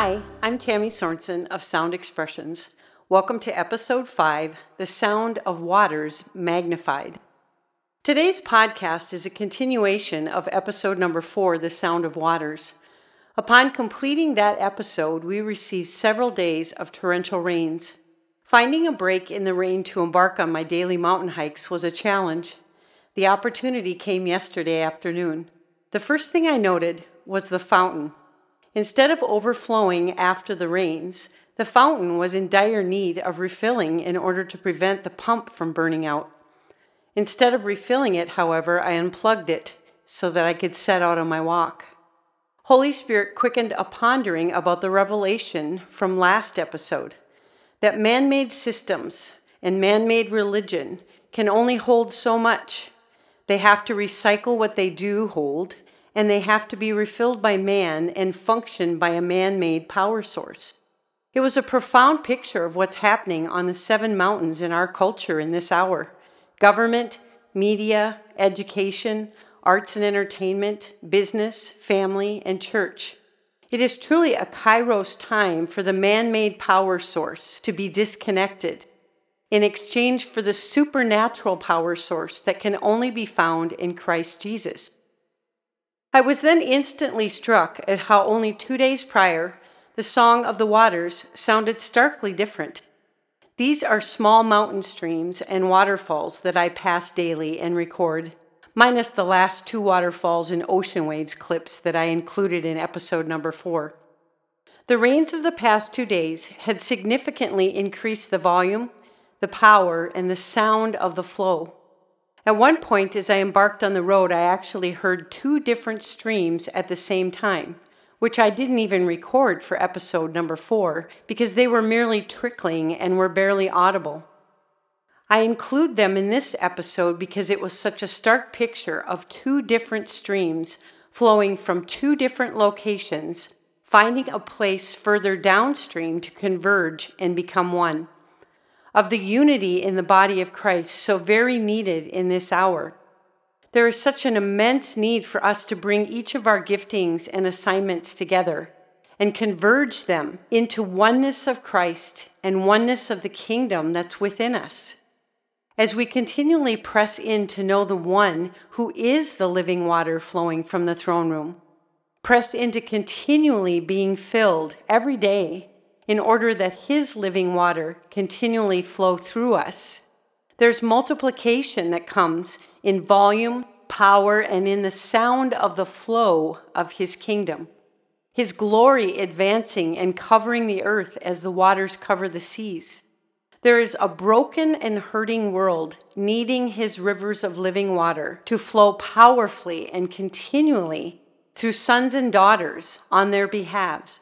Hi, I'm Tammy Sorensen of Sound Expressions. Welcome to episode 5 The Sound of Waters Magnified. Today's podcast is a continuation of episode number 4 The Sound of Waters. Upon completing that episode, we received several days of torrential rains. Finding a break in the rain to embark on my daily mountain hikes was a challenge. The opportunity came yesterday afternoon. The first thing I noted was the fountain. Instead of overflowing after the rains, the fountain was in dire need of refilling in order to prevent the pump from burning out. Instead of refilling it, however, I unplugged it so that I could set out on my walk. Holy Spirit quickened a pondering about the revelation from last episode that man made systems and man made religion can only hold so much. They have to recycle what they do hold, and they have to be refilled by man and function by a man made power source. It was a profound picture of what's happening on the seven mountains in our culture in this hour government, media, education, arts and entertainment, business, family, and church. It is truly a kairos time for the man made power source to be disconnected in exchange for the supernatural power source that can only be found in Christ Jesus. I was then instantly struck at how only two days prior, the Song of the Waters sounded starkly different. These are small mountain streams and waterfalls that I pass daily and record minus the last two waterfalls and ocean waves clips that I included in episode number four. The rains of the past two days had significantly increased the volume, the power, and the sound of the flow. At one point, as I embarked on the road, I actually heard two different streams at the same time, which I didn't even record for episode number four because they were merely trickling and were barely audible. I include them in this episode because it was such a stark picture of two different streams flowing from two different locations, finding a place further downstream to converge and become one. Of the unity in the body of Christ, so very needed in this hour. There is such an immense need for us to bring each of our giftings and assignments together and converge them into oneness of Christ and oneness of the kingdom that's within us as we continually press in to know the one who is the living water flowing from the throne room. Press into continually being filled every day in order that his living water continually flow through us. There's multiplication that comes in volume, power, and in the sound of the flow of his kingdom. His glory advancing and covering the earth as the waters cover the seas. There is a broken and hurting world needing his rivers of living water to flow powerfully and continually through sons and daughters on their behalves.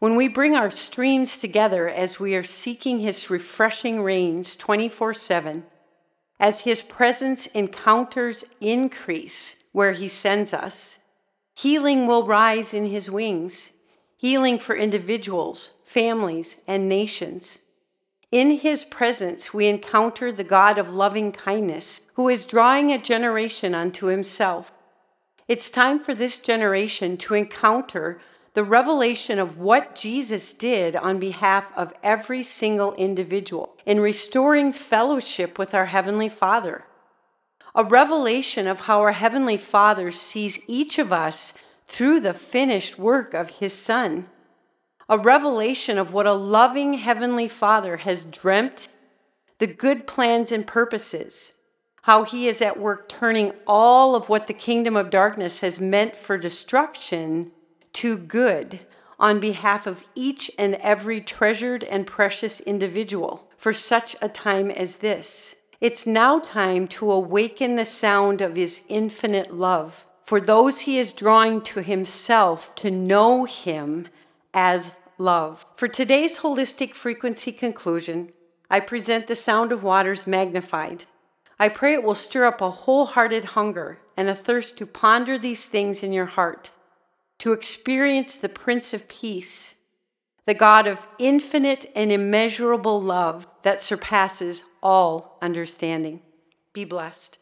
When we bring our streams together as we are seeking his refreshing rains 24 7, as his presence encounters increase where he sends us, healing will rise in his wings, healing for individuals, families, and nations. In his presence, we encounter the God of loving kindness, who is drawing a generation unto himself. It's time for this generation to encounter the revelation of what Jesus did on behalf of every single individual in restoring fellowship with our Heavenly Father. A revelation of how our Heavenly Father sees each of us through the finished work of His Son a revelation of what a loving Heavenly Father has dreamt, the good plans and purposes, how He is at work turning all of what the kingdom of darkness has meant for destruction to good on behalf of each and every treasured and precious individual for such a time as this. It's now time to awaken the sound of His infinite love for those He is drawing to Himself to know Him as love. For today's holistic frequency conclusion, I present the sound of waters magnified. I pray it will stir up a wholehearted hunger and a thirst to ponder these things in your heart, to experience the Prince of Peace, the God of infinite and immeasurable love that surpasses all understanding. Be blessed.